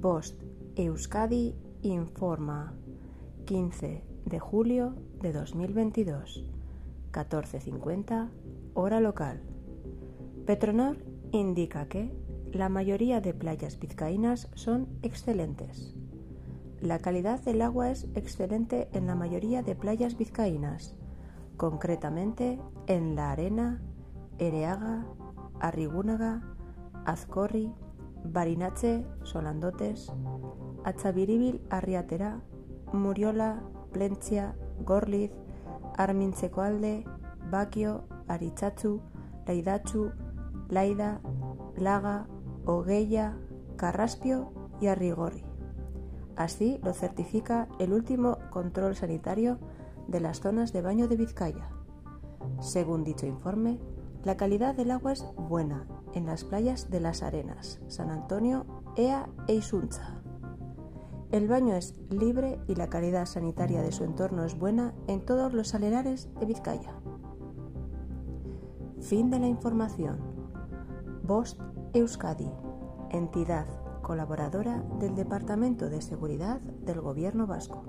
Bost Euskadi informa. 15 de julio de 2022 14.50 hora local. Petronor indica que la mayoría de playas vizcaínas son excelentes. La calidad del agua es excelente en la mayoría de playas vizcaínas, concretamente en La Arena, Ereaga, Arrigúnaga, Azcorri, Barinache, Solandotes, Atxabiribil Arriatera, Muriola, Plentzia, Gorliz, Armintzekoalde, Bakio, Aritxatxu, Laidatxu, Laida, Laga, Ogueya, Carraspio y Arrigorri. Así lo certifica el último control sanitario de las zonas de baño de Vizcaya. Según dicho informe, la calidad del agua es buena en las playas de las Arenas, San Antonio, Ea e Isuncha. El baño es libre y la calidad sanitaria de su entorno es buena en todos los alerares de Vizcaya. Fin de la información. Bost Euskadi, entidad colaboradora del Departamento de Seguridad del Gobierno Vasco.